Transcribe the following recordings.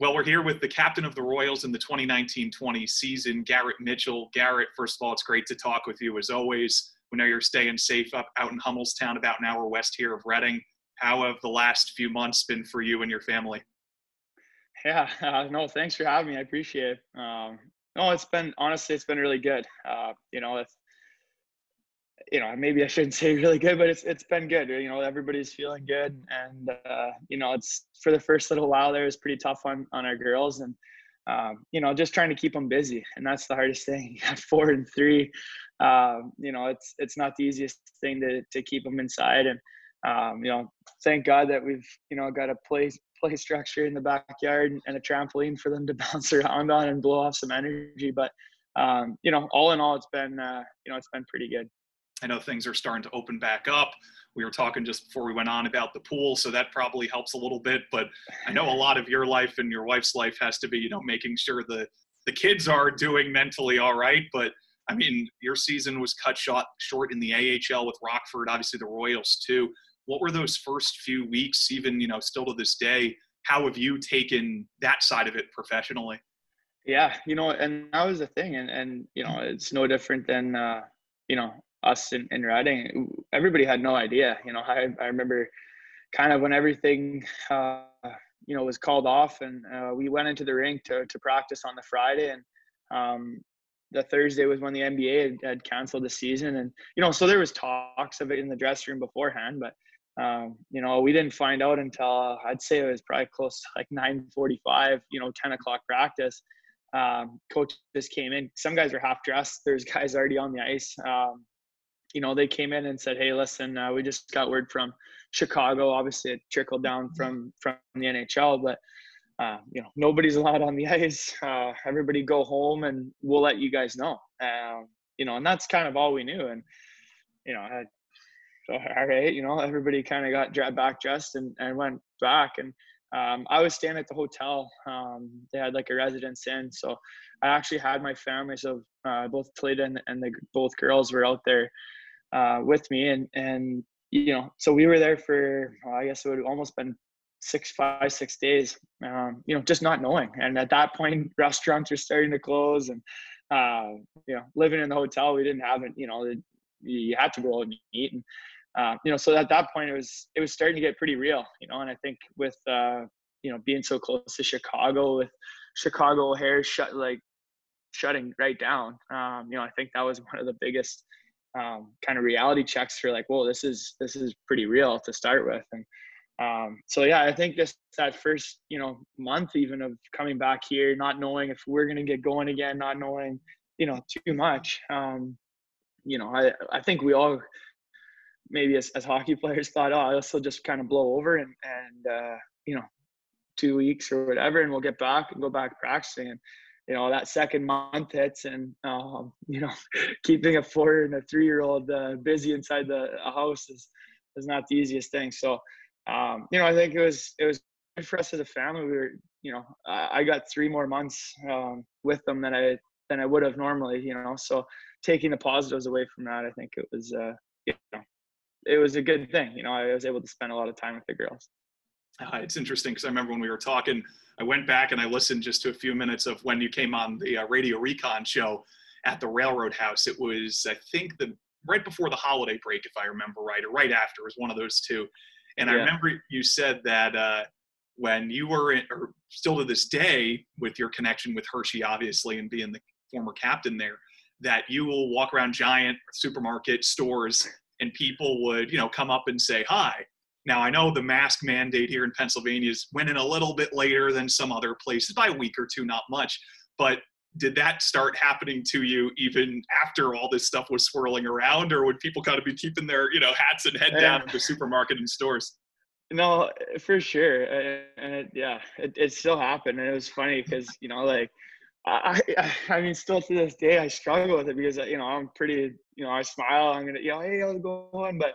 Well, we're here with the captain of the Royals in the 2019-20 season, Garrett Mitchell. Garrett, first of all, it's great to talk with you as always. We know you're staying safe up out in Hummelstown, about an hour west here of Reading. How have the last few months been for you and your family? Yeah, uh, no, thanks for having me. I appreciate it. Um, no, it's been honestly, it's been really good. Uh, you know, it's you know, maybe I shouldn't say really good, but it's it's been good. You know, everybody's feeling good, and uh, you know, it's for the first little while there was pretty tough on on our girls, and um, you know, just trying to keep them busy, and that's the hardest thing. At four and three, um, you know, it's it's not the easiest thing to to keep them inside, and um, you know, thank God that we've you know got a play play structure in the backyard and a trampoline for them to bounce around on and blow off some energy, but. Um, you know, all in all, it's been uh, you know it's been pretty good. I know things are starting to open back up. We were talking just before we went on about the pool, so that probably helps a little bit. But I know a lot of your life and your wife's life has to be, you know, making sure the the kids are doing mentally all right. But I mean, your season was cut short short in the AHL with Rockford, obviously the Royals too. What were those first few weeks, even you know, still to this day? How have you taken that side of it professionally? Yeah, you know, and that was the thing, and and you know, it's no different than uh, you know us in, in Reading, everybody had no idea. You know, I, I remember kind of when everything, uh, you know, was called off and uh, we went into the rink to, to practice on the Friday and um, the Thursday was when the NBA had, had, canceled the season. And, you know, so there was talks of it in the dressing room beforehand, but, um, you know, we didn't find out until uh, I'd say it was probably close to like 945, you know, 10 o'clock practice. Um, coaches came in. Some guys were half dressed. There's guys already on the ice. Um, you know, they came in and said, "Hey, listen, uh, we just got word from Chicago. Obviously, it trickled down mm-hmm. from from the NHL, but uh, you know, nobody's allowed on the ice. Uh, everybody go home, and we'll let you guys know. Um, you know, and that's kind of all we knew. And you know, I, so all right, you know, everybody kind of got dragged back dressed and and went back. And um, I was staying at the hotel. Um, they had like a residence in, so I actually had my family. So uh, both Taylor and, and the both girls were out there uh, with me, and and you know, so we were there for well, I guess it would have almost been six, five, six days. Um, you know, just not knowing, and at that point, restaurants were starting to close, and uh, you know, living in the hotel, we didn't have it. You know, you had to go out and eat, and uh, you know, so at that point, it was it was starting to get pretty real. You know, and I think with uh, you know being so close to Chicago, with Chicago O'Hare shut like shutting right down. Um, you know, I think that was one of the biggest um, kind of reality checks for like, whoa, this is this is pretty real to start with. And um, so yeah, I think this that first you know month even of coming back here, not knowing if we're gonna get going again, not knowing you know too much. Um, you know, I I think we all maybe as, as hockey players thought, oh, this will just kind of blow over and and uh, you know two weeks or whatever, and we'll get back and go back practicing. And you know that second month hits and um, you know keeping a four and a three year old uh, busy inside the house is is not the easiest thing. So um, you know i think it was it was good for us as a family. We were you know i, I got three more months um, with them than i than i would have normally you know so taking the positives away from that i think it was uh, you know it was a good thing. You know i was able to spend a lot of time with the girls uh, it's interesting because i remember when we were talking I went back and I listened just to a few minutes of when you came on the uh, Radio Recon show at the Railroad House. It was, I think, the right before the holiday break, if I remember right, or right after. It was one of those two. And yeah. I remember you said that uh, when you were in, or still to this day, with your connection with Hershey, obviously, and being the former captain there, that you will walk around giant supermarket stores and people would, you know, come up and say hi. Now, I know the mask mandate here in Pennsylvania is went in a little bit later than some other places by a week or two, not much. But did that start happening to you even after all this stuff was swirling around, or would people kind of be keeping their you know hats and head down at the supermarket and stores? No, for sure, and it, yeah, it, it still happened, and it was funny because you know like. I, I, I mean, still to this day, I struggle with it because you know I'm pretty, you know, I smile, I'm gonna, you know, hey, how's it going? But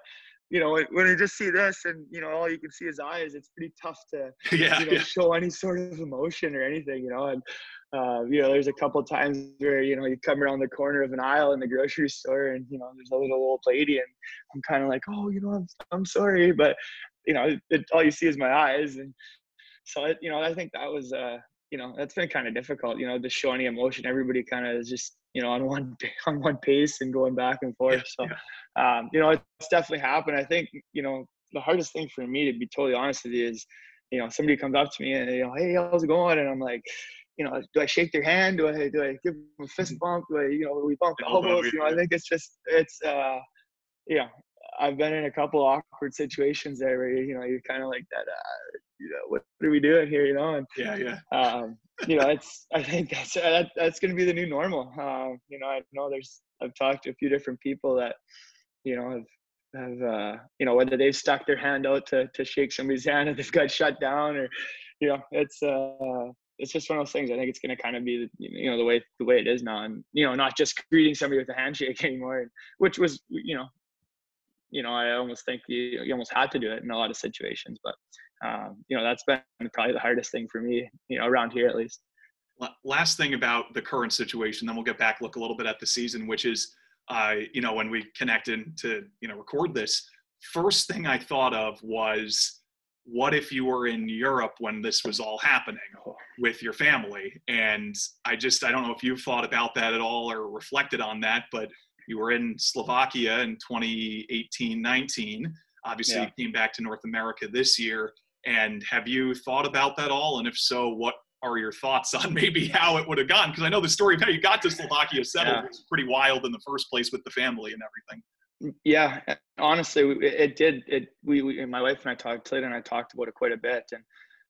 you know, when you just see this and, you know, all you can see is eyes, it's pretty tough to, yeah, you know, yeah. show any sort of emotion or anything, you know, and, uh, you know, there's a couple times where, you know, you come around the corner of an aisle in the grocery store and, you know, there's a little old lady and I'm kind of like, oh, you know, I'm, I'm sorry. But, you know, it, all you see is my eyes. And so, it, you know, I think that was, uh, you know that's been kind of difficult. You know, to show any emotion. Everybody kind of is just you know on one on one pace and going back and forth. Yeah, so, yeah. Um, you know, it's definitely happened. I think you know the hardest thing for me to be totally honest with you is, you know, somebody comes up to me and you know, hey, how's it going? And I'm like, you know, do I shake their hand? Do I do I give them a fist bump? Do I, you know, we bump elbows? You know, I think it's just it's uh, know, I've been in a couple awkward situations there where you know you're kind of like that. Uh, you know, what, what, are we doing here? You know, and yeah, yeah. Um, you know, it's I think that's that, that's going to be the new normal. Um, you know, I know there's I've talked to a few different people that you know have have uh, you know whether they've stuck their hand out to to shake somebody's hand and they've got shut down or you know it's uh it's just one of those things. I think it's going to kind of be you know the way the way it is now, and you know not just greeting somebody with a handshake anymore, which was you know you know, I almost think you, you almost had to do it in a lot of situations. But um, you know, that's been probably the hardest thing for me, you know, around here at least. Last thing about the current situation, then we'll get back look a little bit at the season, which is, uh, you know, when we connected to you know record this, first thing I thought of was, what if you were in Europe when this was all happening with your family? And I just I don't know if you've thought about that at all or reflected on that, but you were in Slovakia in 2018-19. Obviously, yeah. you came back to North America this year. And have you thought about that all? And if so, what are your thoughts on maybe how it would have gone? Because I know the story of how you got to Slovakia settled yeah. was pretty wild in the first place with the family and everything. Yeah, honestly, it did. It we, we my wife and I talked, Taylor and I talked about it quite a bit, and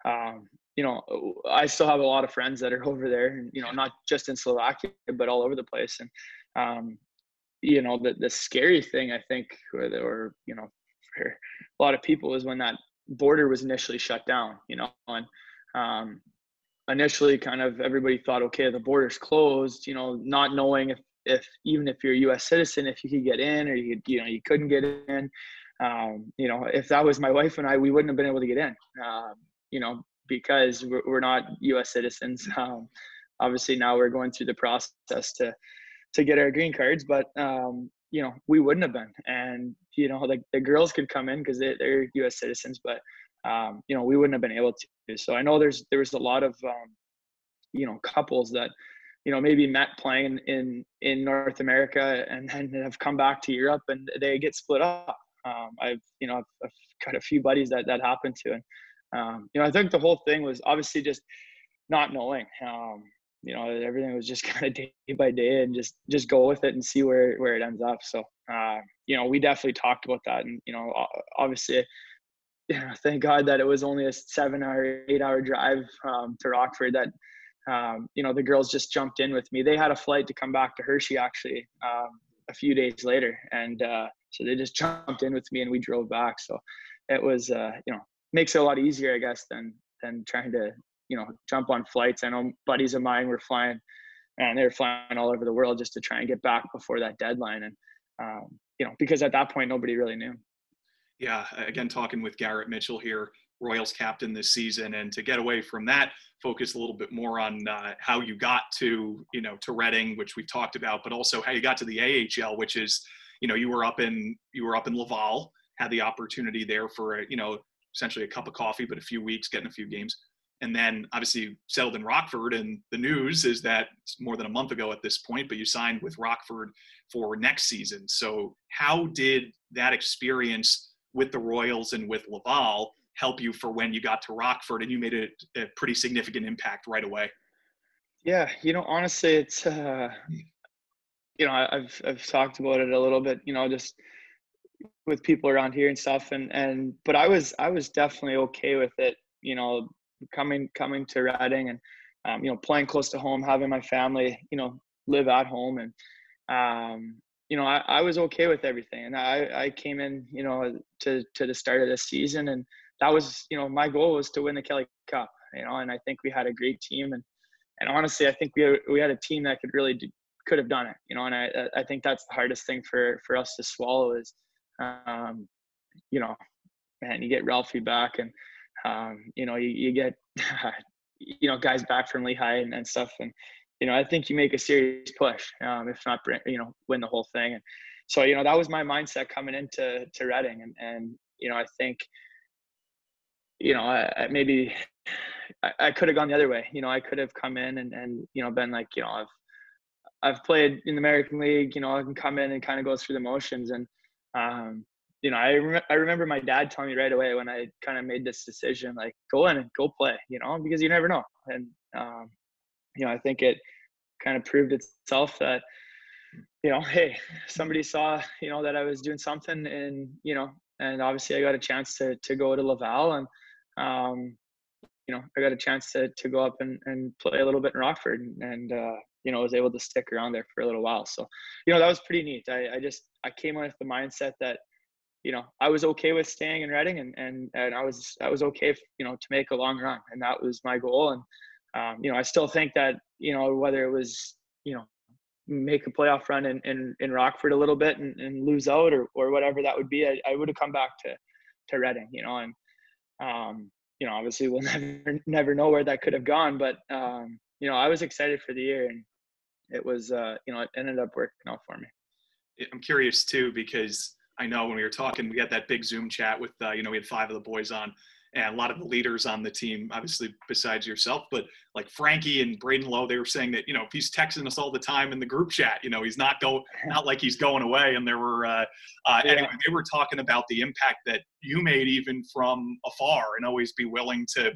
um, you know, I still have a lot of friends that are over there, and you know, not just in Slovakia, but all over the place. And um, you know the the scary thing I think, or, or you know, for a lot of people is when that border was initially shut down. You know, and um, initially, kind of everybody thought, okay, the border's closed. You know, not knowing if if even if you're a U.S. citizen, if you could get in or you you know you couldn't get in. Um, you know, if that was my wife and I, we wouldn't have been able to get in. Um, you know, because we're, we're not U.S. citizens. Um, obviously, now we're going through the process to to get our green cards, but um, you know we wouldn't have been. And you know like the girls could come in because they, they're U.S. citizens, but um, you know we wouldn't have been able to. So I know there's there was a lot of um, you know couples that you know maybe met playing in in North America and then have come back to Europe and they get split up. Um, I've you know I've, I've, got a few buddies that that happened to, and um, you know I think the whole thing was obviously just not knowing. Um, you know everything was just kind of day by day and just just go with it and see where where it ends up. So uh, you know we definitely talked about that and you know obviously you know, thank god that it was only a seven hour eight hour drive um, to rockford that um, you know the girls just jumped in with me. They had a flight to come back to hershey actually um, a few days later and uh, so they just jumped in with me and we drove back. So it was uh, you know makes it a lot easier i guess than than trying to you know jump on flights. I know buddies of mine were flying, and they were flying all over the world just to try and get back before that deadline. And um, you know, because at that point nobody really knew. Yeah, again, talking with Garrett Mitchell here, Royals captain this season, and to get away from that, focus a little bit more on uh, how you got to you know to Reading, which we've talked about, but also how you got to the AHL, which is you know you were up in you were up in Laval, had the opportunity there for a, you know essentially a cup of coffee, but a few weeks, getting a few games and then obviously settled in Rockford. And the news is that more than a month ago at this point, but you signed with Rockford for next season. So, how did that experience with the Royals and with Laval help you for when you got to Rockford and you made a, a pretty significant impact right away? Yeah, you know, honestly, it's uh, you know, I've I've talked about it a little bit, you know, just with people around here and stuff, and and but I was I was definitely okay with it, you know, coming coming to Reading and um, you know playing close to home, having my family you know live at home, and um, you know I, I was okay with everything. And I I came in you know to to the start of this season, and that was you know my goal was to win the Kelly Cup. You know, and I think we had a great team, and and honestly, I think we had, we had a team that could really do, could have done it. You know, and I I think that's the hardest thing for for us to swallow is, um, you know, man, you get Ralphie back and um, you know, you, you get, you know, guys back from Lehigh and, and stuff. And, you know, I think you make a serious push, um, if not, you know, win the whole thing. And so, you know, that was my mindset coming into to Reading. And, and, you know, I think, you know, I, I maybe I, I could have gone the other way. You know, I could have come in and, and, you know, been like, you know, I've, I've played in the American League, you know, I can come in and kind of go through the motions. And, um, you know, I, I remember my dad telling me right away when I kind of made this decision, like, go in and go play, you know, because you never know. And, um, you know, I think it kind of proved itself that, you know, hey, somebody saw, you know, that I was doing something and, you know, and obviously I got a chance to, to go to Laval and, um, you know, I got a chance to, to go up and, and play a little bit in Rockford and, and uh, you know, was able to stick around there for a little while. So, you know, that was pretty neat. I, I just, I came with the mindset that, you know, I was okay with staying in Reading and, and, and I was, I was okay, you know, to make a long run and that was my goal. And, um, you know, I still think that, you know, whether it was, you know, make a playoff run in, in, in Rockford a little bit and, and lose out or, or whatever that would be, I, I would have come back to, to Reading, you know, and, um, you know, obviously we'll never, never know where that could have gone, but, um, you know, I was excited for the year and it was, uh, you know, it ended up working out for me. I'm curious too, because I know when we were talking, we had that big Zoom chat with, uh, you know, we had five of the boys on and a lot of the leaders on the team, obviously besides yourself, but like Frankie and Braden Lowe, they were saying that you know he's texting us all the time in the group chat. You know, he's not going, not like he's going away. And there were uh, uh, yeah. anyway, they were talking about the impact that you made even from afar, and always be willing to.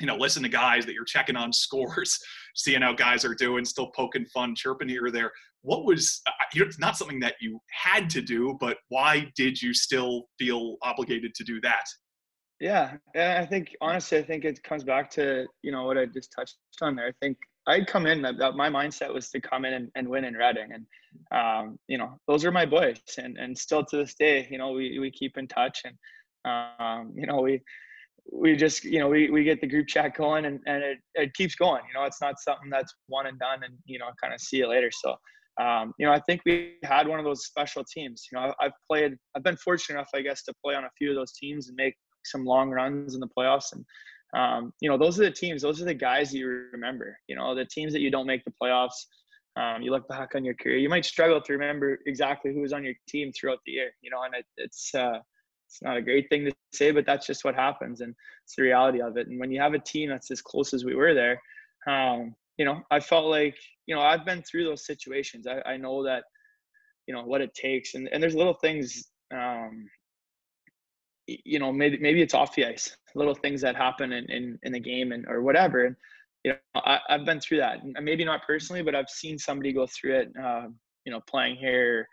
You know, listen to guys that you're checking on scores, seeing how guys are doing, still poking fun, chirping here or there. What was, uh, it's not something that you had to do, but why did you still feel obligated to do that? Yeah, I think honestly, I think it comes back to you know what I just touched on there. I think I'd come in that, that my mindset was to come in and, and win in Reading, and um, you know those are my boys, and and still to this day, you know we we keep in touch, and um, you know we we just you know we, we get the group chat going and, and it, it keeps going you know it's not something that's one and done and you know kind of see you later so um, you know i think we had one of those special teams you know i've played i've been fortunate enough i guess to play on a few of those teams and make some long runs in the playoffs. And, um, you know, those are the teams, those are the guys you remember, you know, the teams that you don't make the playoffs. Um, you look back on your career, you might struggle to remember exactly who was on your team throughout the year, you know, and it, it's, uh, it's not a great thing to say, but that's just what happens. And it's the reality of it. And when you have a team that's as close as we were there, um, you know, I felt like, you know, I've been through those situations. I, I know that, you know, what it takes. And, and there's little things, um, you know maybe maybe it's off the ice little things that happen in in, in the game and or whatever and you know I, have been through that maybe not personally but i've seen somebody go through it uh, you know playing here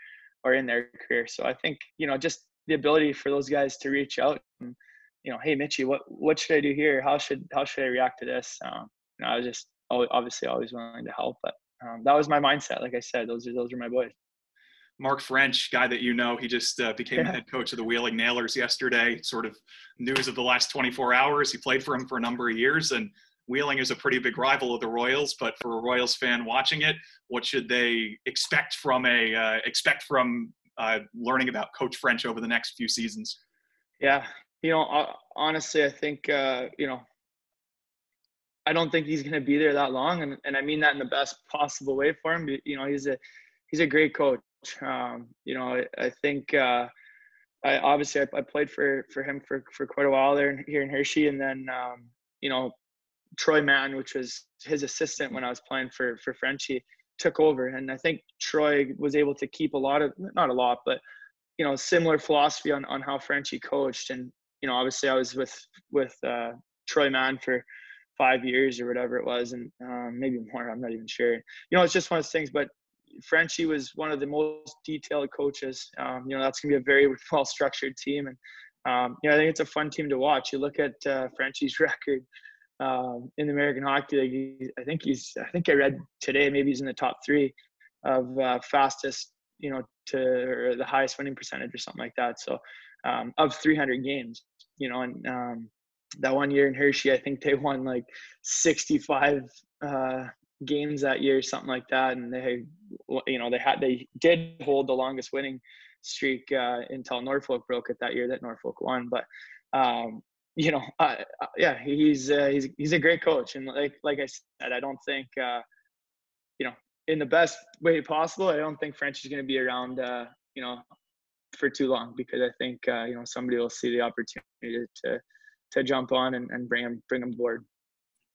or in their career so i think you know just the ability for those guys to reach out and you know hey mitchy what what should i do here how should how should i react to this um, you know, i was just obviously always willing to help but um, that was my mindset like i said those are those are my boys Mark French, guy that you know, he just uh, became yeah. the head coach of the Wheeling Nailers yesterday. Sort of news of the last 24 hours. He played for him for a number of years, and Wheeling is a pretty big rival of the Royals. But for a Royals fan watching it, what should they expect from a uh, expect from uh, learning about Coach French over the next few seasons? Yeah, you know, honestly, I think uh, you know, I don't think he's going to be there that long, and, and I mean that in the best possible way for him. You know, he's a he's a great coach. Um, you know, I, I think uh, I obviously I, I, played for for him for for quite a while there here in Hershey, and then um, you know Troy Mann, which was his assistant when I was playing for for Frenchie, took over, and I think Troy was able to keep a lot of not a lot, but you know similar philosophy on on how Frenchie coached, and you know obviously I was with with uh, Troy Mann for five years or whatever it was, and um, maybe more. I'm not even sure. You know, it's just one of those things. But Frenchie was one of the most detailed coaches. Um, you know, that's gonna be a very well structured team, and um, you know, I think it's a fun team to watch. You look at uh, Frenchie's record um, in the American Hockey League. I think he's. I think I read today. Maybe he's in the top three of uh, fastest. You know, to the highest winning percentage or something like that. So, um, of 300 games. You know, and um, that one year in Hershey, I think they won like 65 uh, games that year, something like that, and they, you know, they had they did hold the longest winning streak uh, until Norfolk broke it that year that Norfolk won. But um, you know, uh, yeah, he's uh, he's he's a great coach, and like like I said, I don't think uh, you know in the best way possible. I don't think French is going to be around, uh, you know, for too long because I think uh, you know somebody will see the opportunity to to jump on and, and bring him bring him board.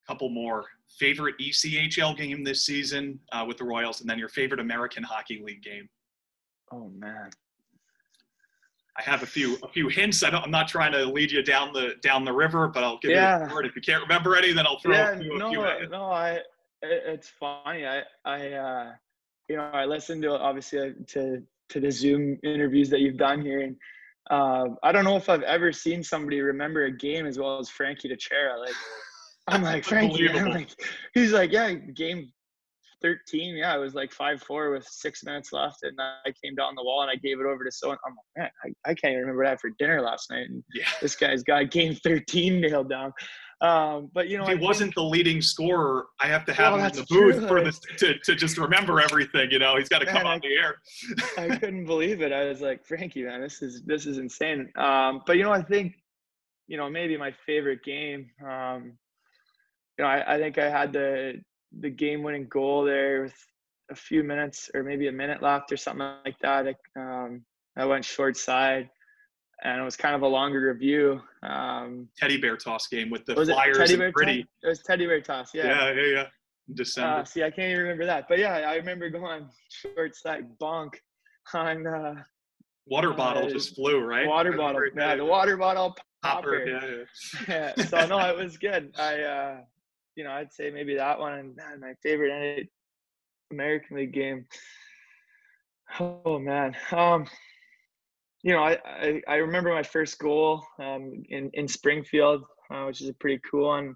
couple more. Favorite ECHL game this season uh, with the Royals, and then your favorite American Hockey League game. Oh man. I have a few a few hints. I am not trying to lead you down the down the river, but I'll give yeah. you a word. If you can't remember any, then I'll throw yeah, a few. No, a few no, I. It's funny. I I uh, you know I listened to obviously uh, to to the Zoom interviews that you've done here, and uh, I don't know if I've ever seen somebody remember a game as well as Frankie Teixeira. Like I'm like Frankie, I'm like he's like yeah, game 13. Yeah, it was like five four with six minutes left, and I came down the wall and I gave it over to someone. I'm like, man, I, I can't even remember that for dinner last night. And yeah. this guy's got game 13 nailed down. Um, but you know, he wasn't the leading scorer, I have to have well, him in the booth true. for this to, to just remember everything. You know, he's got to come on the air. I couldn't believe it. I was like, Frankie, man, this is this is insane. Um, but you know, I think, you know, maybe my favorite game. Um, you know, I, I think I had the the game winning goal there with a few minutes or maybe a minute left or something like that. I, um, I went short side and it was kind of a longer review. Um, teddy bear toss game with the Flyers teddy bear Pretty. Toss? It was teddy bear toss. Yeah. Yeah. Yeah. Yeah. December. Uh, see, I can't even remember that, but yeah, I remember going short side bonk on. Uh, water bottle uh, just flew right. Water bottle. Yeah, the water bottle popper. popper yeah, yeah. yeah. So no, it was good. I uh, you know, I'd say maybe that one and man, my favorite American League game. Oh man, um, you know, I, I, I remember my first goal um, in in Springfield, uh, which is a pretty cool one.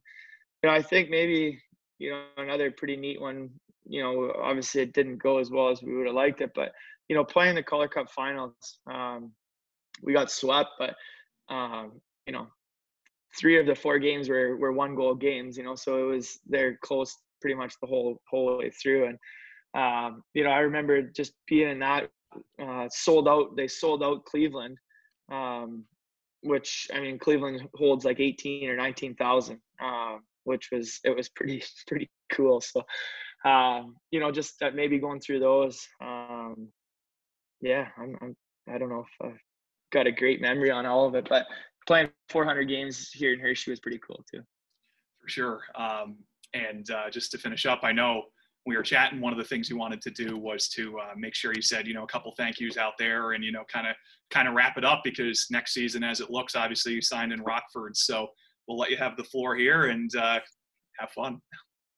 You know, I think maybe you know another pretty neat one. You know, obviously it didn't go as well as we would have liked it, but you know, playing the Calder Cup Finals, um, we got swept, but um, you know, three of the four games were were one goal games. You know, so it was they're close pretty much the whole whole way through. And um, you know, I remember just being in that uh, sold out. They sold out Cleveland, um, which I mean, Cleveland holds like eighteen or nineteen thousand, uh, which was it was pretty pretty cool. So. Um, you know, just maybe going through those. Um, yeah, I'm, I'm I don't know if I've got a great memory on all of it, but playing 400 games here in Hershey was pretty cool too. For sure. Um, and uh, just to finish up, I know we were chatting. One of the things you wanted to do was to uh, make sure you said, you know, a couple thank yous out there, and you know, kind of kind of wrap it up because next season, as it looks, obviously you signed in Rockford, so we'll let you have the floor here and uh, have fun.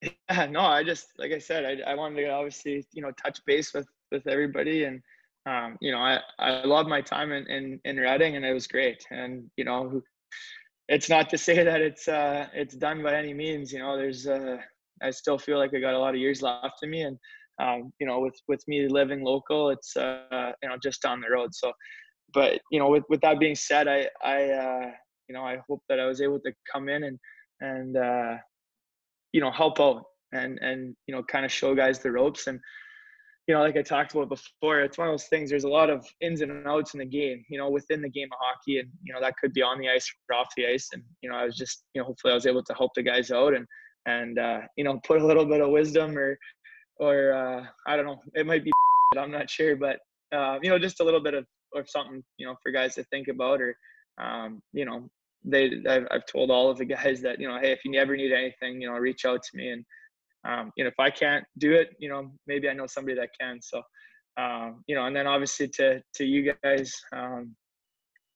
Yeah, no, I just like I said, I, I wanted to obviously you know touch base with with everybody and um, you know, I, I love my time in, in, in Reading and it was great. And, you know, it's not to say that it's, uh, it's done by any means, you know, there's, uh, I still feel like I got a lot of years left in me. And, um, you know, with, with me living local, it's, uh, you know, just down the road. So, but, you know, with, with that being said, I, I, uh, you know, I hope that I was able to come in and, and, uh, you know, help out and, and, you know, kind of show guys the ropes and, you know, like I talked about before, it's one of those things. There's a lot of ins and outs in the game, you know, within the game of hockey, and you know that could be on the ice or off the ice. And you know, I was just, you know, hopefully I was able to help the guys out and and uh, you know put a little bit of wisdom or or uh, I don't know, it might be, I'm not sure, but uh, you know, just a little bit of or something, you know, for guys to think about or um, you know, they I've, I've told all of the guys that you know, hey, if you ever need anything, you know, reach out to me and um, you know, if I can't do it, you know, maybe I know somebody that can. So, um, you know, and then obviously to to you guys, um,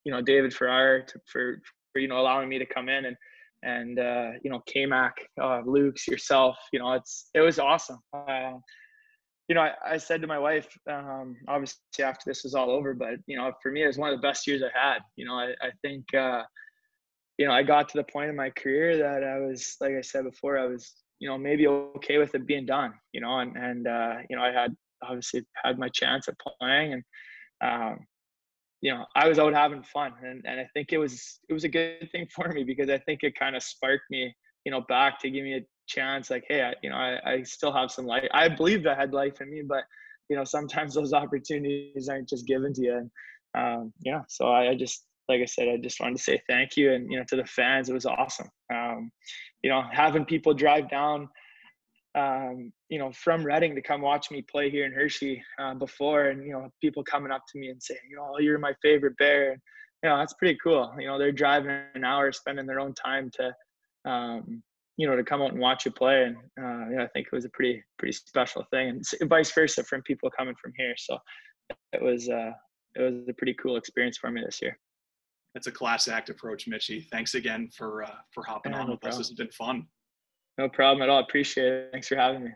you know, David Farrar to, for for you know allowing me to come in and and uh, you know, K-Mac, uh, Luke's, yourself, you know, it's it was awesome. Uh, you know, I, I, said to my wife, um, obviously after this was all over, but you know, for me, it was one of the best years I had. You know, I, I think, uh, you know, I got to the point in my career that I was, like I said before, I was you know, maybe okay with it being done, you know, and, and, uh, you know, I had obviously had my chance at playing and, um, you know, I was out having fun and, and I think it was, it was a good thing for me because I think it kind of sparked me, you know, back to give me a chance. Like, Hey, I, you know, I, I still have some life. I believed I had life in me, but you know, sometimes those opportunities aren't just given to you. And, um, yeah, so I, I just, like I said, I just wanted to say thank you and, you know, to the fans, it was awesome. Um, you know, having people drive down, um, you know, from Reading to come watch me play here in Hershey uh, before, and you know, people coming up to me and saying, you know, you're my favorite bear. And, you know, that's pretty cool. You know, they're driving an hour, spending their own time to, um, you know, to come out and watch you play. And, uh, you know, I think it was a pretty, pretty special thing and vice versa from people coming from here. So it was, uh, it was a pretty cool experience for me this year. That's a class act approach, Mitchy. Thanks again for, uh, for hopping yeah, on no with problem. us. This has been fun. No problem at all. Appreciate it. Thanks for having me.